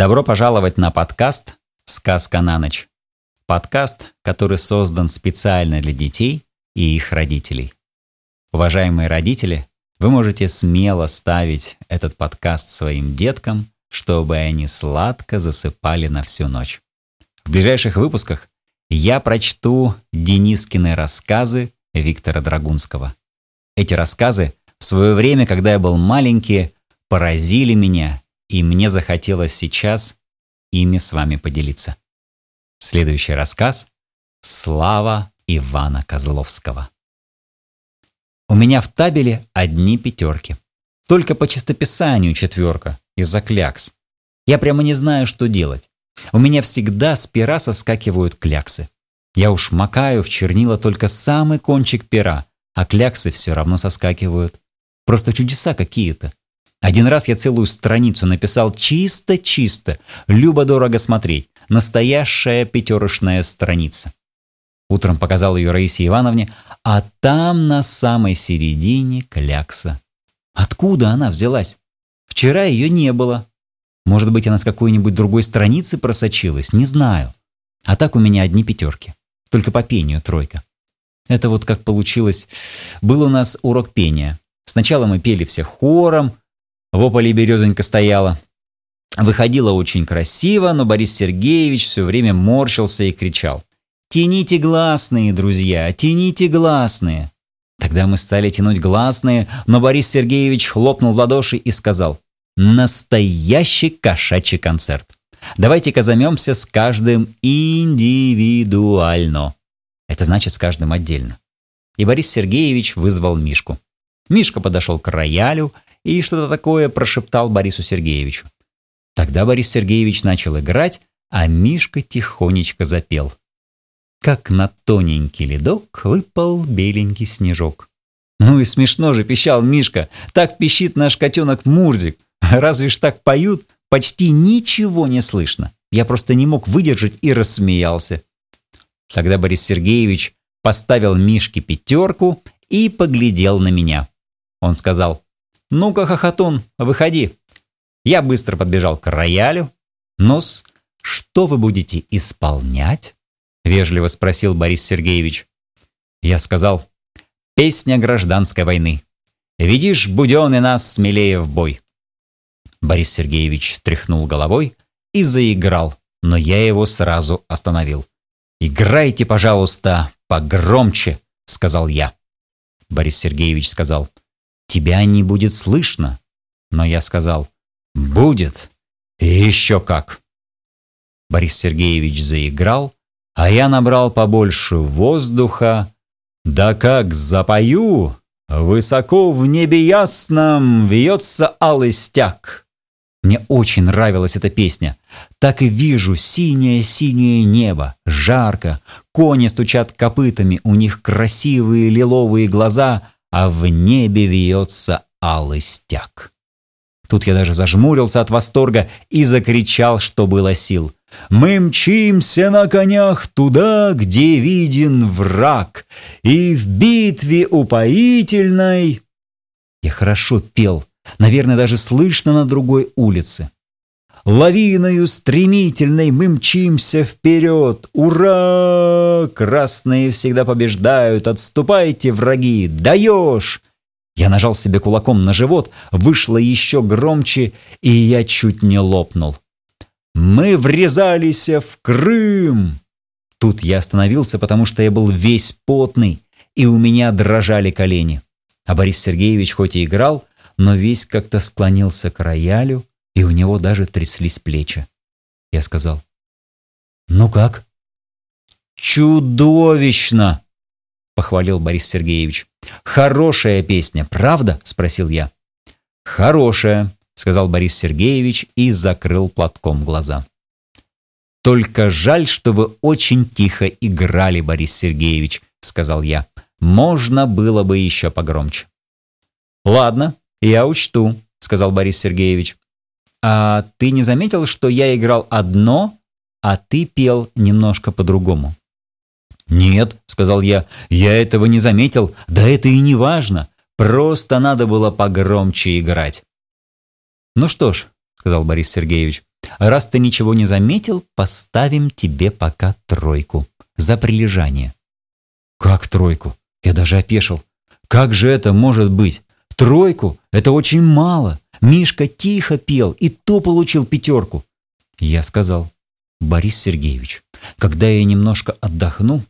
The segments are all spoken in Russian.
Добро пожаловать на подкаст «Сказка на ночь». Подкаст, который создан специально для детей и их родителей. Уважаемые родители, вы можете смело ставить этот подкаст своим деткам, чтобы они сладко засыпали на всю ночь. В ближайших выпусках я прочту Денискины рассказы Виктора Драгунского. Эти рассказы в свое время, когда я был маленький, поразили меня и мне захотелось сейчас ими с вами поделиться. Следующий рассказ «Слава Ивана Козловского». У меня в табеле одни пятерки. Только по чистописанию четверка, из-за клякс. Я прямо не знаю, что делать. У меня всегда с пера соскакивают кляксы. Я уж макаю в чернила только самый кончик пера, а кляксы все равно соскакивают. Просто чудеса какие-то. Один раз я целую страницу написал чисто-чисто, любо-дорого смотреть. Настоящая пятерочная страница. Утром показал ее Раисе Ивановне, а там на самой середине клякса. Откуда она взялась? Вчера ее не было. Может быть, она с какой-нибудь другой страницы просочилась, не знаю. А так у меня одни пятерки. Только по пению тройка. Это вот как получилось. Был у нас урок пения. Сначала мы пели все хором, в ополе березонька стояла. Выходила очень красиво, но Борис Сергеевич все время морщился и кричал. «Тяните гласные, друзья, тяните гласные!» Тогда мы стали тянуть гласные, но Борис Сергеевич хлопнул в ладоши и сказал «Настоящий кошачий концерт! Давайте-ка займемся с каждым индивидуально!» Это значит с каждым отдельно. И Борис Сергеевич вызвал Мишку. Мишка подошел к роялю и что-то такое прошептал Борису Сергеевичу. Тогда Борис Сергеевич начал играть, а Мишка тихонечко запел. Как на тоненький ледок выпал беленький снежок. Ну и смешно же пищал Мишка. Так пищит наш котенок Мурзик. Разве ж так поют? Почти ничего не слышно. Я просто не мог выдержать и рассмеялся. Тогда Борис Сергеевич поставил Мишке пятерку и поглядел на меня. Он сказал, «Ну-ка, хохотун, выходи». Я быстро подбежал к роялю. «Нос, что вы будете исполнять?» — вежливо спросил Борис Сергеевич. Я сказал, «Песня гражданской войны. Видишь, будены нас смелее в бой». Борис Сергеевич тряхнул головой и заиграл, но я его сразу остановил. «Играйте, пожалуйста, погромче», — сказал я. Борис Сергеевич сказал, тебя не будет слышно. Но я сказал, будет. И еще как. Борис Сергеевич заиграл, а я набрал побольше воздуха. Да как запою, высоко в небе ясном вьется алый стяг. Мне очень нравилась эта песня. Так и вижу синее-синее небо, жарко. Кони стучат копытами, у них красивые лиловые глаза — а в небе вьется алый стяг. Тут я даже зажмурился от восторга и закричал, что было сил. «Мы мчимся на конях туда, где виден враг, и в битве упоительной...» Я хорошо пел, наверное, даже слышно на другой улице. Лавиною стремительной мы мчимся вперед. Ура! Красные всегда побеждают. Отступайте, враги! Даешь! Я нажал себе кулаком на живот, вышло еще громче, и я чуть не лопнул. Мы врезались в Крым! Тут я остановился, потому что я был весь потный, и у меня дрожали колени. А Борис Сергеевич хоть и играл, но весь как-то склонился к роялю, и у него даже тряслись плечи. Я сказал, «Ну как?» «Чудовищно!» — похвалил Борис Сергеевич. «Хорошая песня, правда?» — спросил я. «Хорошая», — сказал Борис Сергеевич и закрыл платком глаза. «Только жаль, что вы очень тихо играли, Борис Сергеевич», — сказал я. «Можно было бы еще погромче». «Ладно, я учту», — сказал Борис Сергеевич. «А ты не заметил, что я играл одно, а ты пел немножко по-другому?» «Нет», — сказал я, — «я этого не заметил, да это и не важно, просто надо было погромче играть». «Ну что ж», — сказал Борис Сергеевич, Раз ты ничего не заметил, поставим тебе пока тройку. За прилежание». «Как тройку?» Я даже опешил. «Как же это может быть? Тройку — это очень мало. Мишка тихо пел, и то получил пятерку». Я сказал, «Борис Сергеевич, когда я немножко отдохну,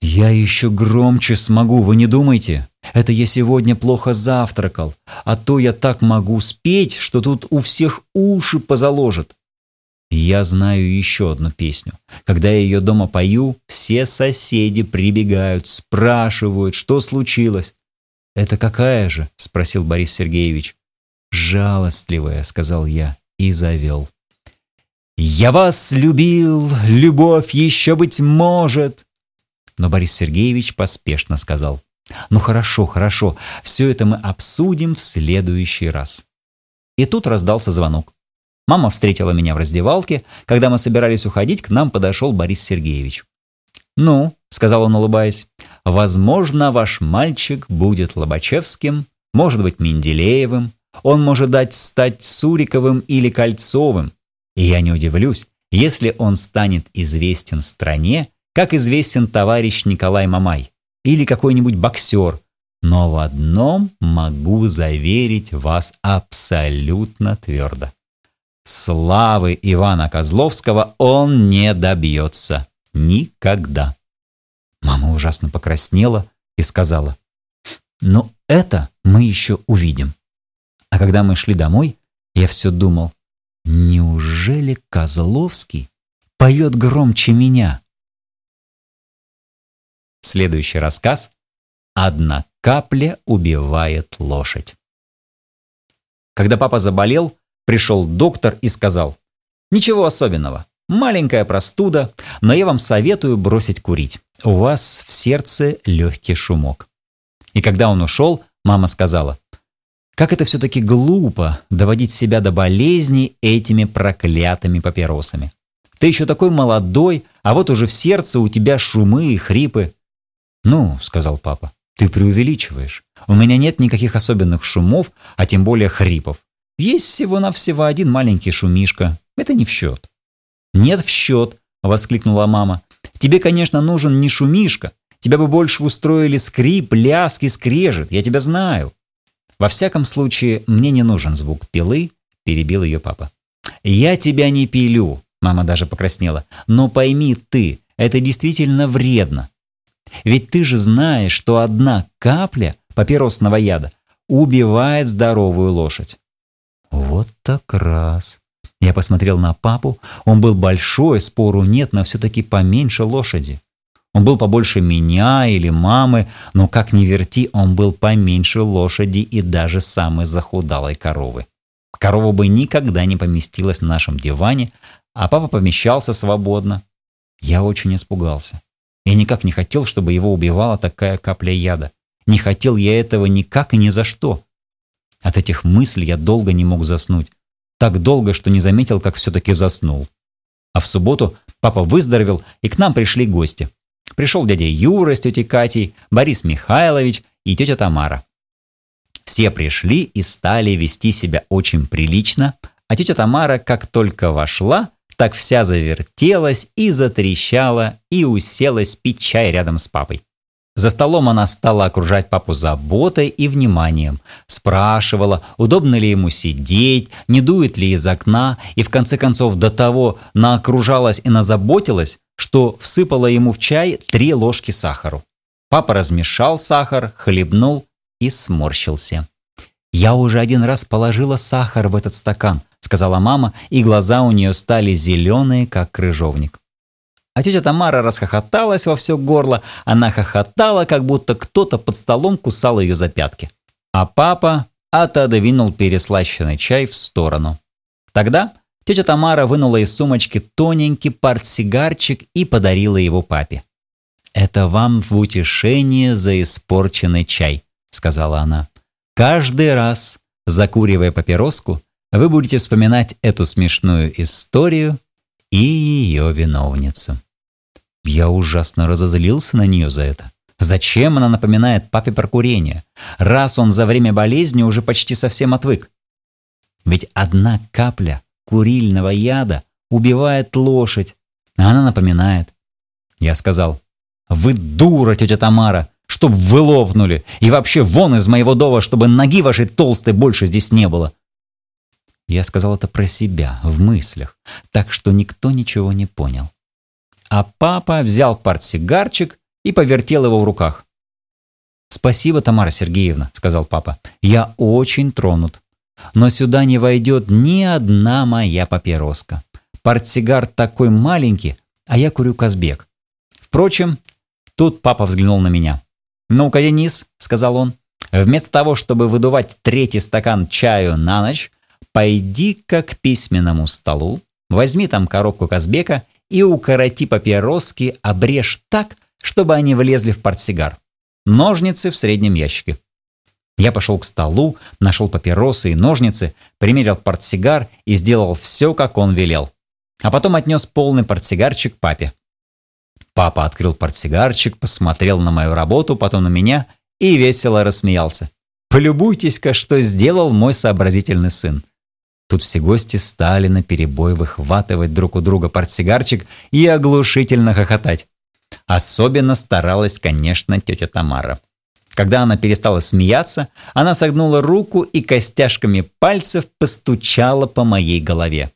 я еще громче смогу, вы не думайте. Это я сегодня плохо завтракал, а то я так могу спеть, что тут у всех уши позаложат. Я знаю еще одну песню. Когда я ее дома пою, все соседи прибегают, спрашивают, что случилось. «Это какая же?» – спросил Борис Сергеевич. «Жалостливая», – сказал я и завел. «Я вас любил, любовь еще быть может». Но Борис Сергеевич поспешно сказал. «Ну хорошо, хорошо, все это мы обсудим в следующий раз». И тут раздался звонок. Мама встретила меня в раздевалке. Когда мы собирались уходить, к нам подошел Борис Сергеевич. «Ну», — сказал он, улыбаясь, — «возможно, ваш мальчик будет Лобачевским, может быть, Менделеевым, он может дать стать Суриковым или Кольцовым. И я не удивлюсь, если он станет известен стране, как известен товарищ Николай Мамай или какой-нибудь боксер. Но в одном могу заверить вас абсолютно твердо. Славы Ивана Козловского он не добьется. Никогда. Мама ужасно покраснела и сказала, «Ну, это мы еще увидим». А когда мы шли домой, я все думал, неужели Козловский поет громче меня? Следующий рассказ «Одна капля убивает лошадь». Когда папа заболел, Пришел доктор и сказал, «Ничего особенного, маленькая простуда, но я вам советую бросить курить. У вас в сердце легкий шумок». И когда он ушел, мама сказала, «Как это все-таки глупо доводить себя до болезни этими проклятыми папиросами. Ты еще такой молодой, а вот уже в сердце у тебя шумы и хрипы». «Ну», — сказал папа, — «ты преувеличиваешь. У меня нет никаких особенных шумов, а тем более хрипов. Есть всего-навсего один маленький шумишка. Это не в счет». «Нет в счет», — воскликнула мама. «Тебе, конечно, нужен не шумишка. Тебя бы больше устроили скрип, ляск и скрежет. Я тебя знаю». «Во всяком случае, мне не нужен звук пилы», — перебил ее папа. «Я тебя не пилю», — мама даже покраснела. «Но пойми ты, это действительно вредно. Ведь ты же знаешь, что одна капля папиросного яда убивает здоровую лошадь. Вот так раз. Я посмотрел на папу. Он был большой, спору нет, но все-таки поменьше лошади. Он был побольше меня или мамы, но как ни верти, он был поменьше лошади и даже самой захудалой коровы. Корова бы никогда не поместилась на нашем диване, а папа помещался свободно. Я очень испугался. Я никак не хотел, чтобы его убивала такая капля яда. Не хотел я этого никак и ни за что. От этих мыслей я долго не мог заснуть. Так долго, что не заметил, как все-таки заснул. А в субботу папа выздоровел, и к нам пришли гости. Пришел дядя Юра с тетей Катей, Борис Михайлович и тетя Тамара. Все пришли и стали вести себя очень прилично, а тетя Тамара, как только вошла, так вся завертелась и затрещала и уселась пить чай рядом с папой. За столом она стала окружать папу заботой и вниманием, спрашивала, удобно ли ему сидеть, не дует ли из окна, и в конце концов до того наокружалась и назаботилась, что всыпала ему в чай три ложки сахару. Папа размешал сахар, хлебнул и сморщился. «Я уже один раз положила сахар в этот стакан», сказала мама, и глаза у нее стали зеленые, как крыжовник. А тетя Тамара расхохоталась во все горло. Она хохотала, как будто кто-то под столом кусал ее за пятки. А папа отодвинул переслащенный чай в сторону. Тогда тетя Тамара вынула из сумочки тоненький портсигарчик и подарила его папе. «Это вам в утешение за испорченный чай», — сказала она. «Каждый раз, закуривая папироску, вы будете вспоминать эту смешную историю и ее виновницу». Я ужасно разозлился на нее за это. Зачем она напоминает папе про курение, раз он за время болезни уже почти совсем отвык? Ведь одна капля курильного яда убивает лошадь. А она напоминает. Я сказал, «Вы дура, тетя Тамара, чтоб вы лопнули, и вообще вон из моего дома, чтобы ноги вашей толстой больше здесь не было». Я сказал это про себя, в мыслях, так что никто ничего не понял. А папа взял портсигарчик и повертел его в руках. «Спасибо, Тамара Сергеевна», — сказал папа. «Я очень тронут. Но сюда не войдет ни одна моя папироска. Портсигар такой маленький, а я курю Казбек. Впрочем, тут папа взглянул на меня. «Ну-ка, Денис», — сказал он, — «вместо того, чтобы выдувать третий стакан чаю на ночь, пойди-ка к письменному столу, возьми там коробку Казбека и укороти папироски, обрежь так, чтобы они влезли в портсигар. Ножницы в среднем ящике. Я пошел к столу, нашел папиросы и ножницы, примерил портсигар и сделал все, как он велел. А потом отнес полный портсигарчик папе. Папа открыл портсигарчик, посмотрел на мою работу, потом на меня и весело рассмеялся. «Полюбуйтесь-ка, что сделал мой сообразительный сын». Тут все гости стали на перебой выхватывать друг у друга портсигарчик и оглушительно хохотать. Особенно старалась, конечно, тетя Тамара. Когда она перестала смеяться, она согнула руку и костяшками пальцев постучала по моей голове.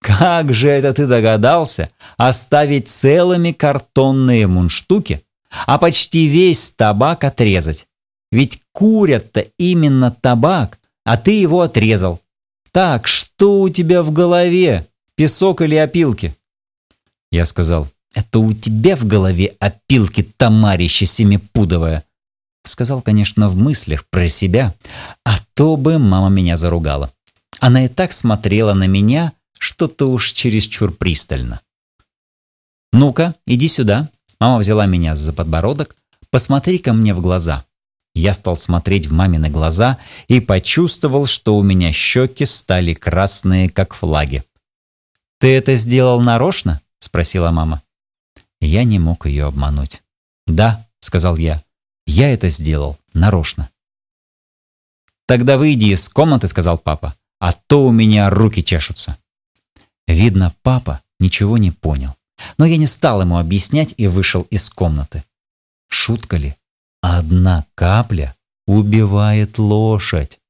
Как же это ты догадался оставить целыми картонные мундштуки, а почти весь табак отрезать? Ведь курят-то именно табак, а ты его отрезал. Так, что у тебя в голове? Песок или опилки? Я сказал, это у тебя в голове опилки, Тамарища Семипудовая. Сказал, конечно, в мыслях про себя, а то бы мама меня заругала. Она и так смотрела на меня, что-то уж чересчур пристально. «Ну-ка, иди сюда». Мама взяла меня за подбородок. «Посмотри ко мне в глаза». Я стал смотреть в мамины глаза и почувствовал, что у меня щеки стали красные, как флаги. «Ты это сделал нарочно?» – спросила мама. Я не мог ее обмануть. «Да», – сказал я, – «я это сделал нарочно». «Тогда выйди из комнаты», – сказал папа, – «а то у меня руки чешутся». Видно, папа ничего не понял. Но я не стал ему объяснять и вышел из комнаты. Шутка ли? Одна капля убивает лошадь.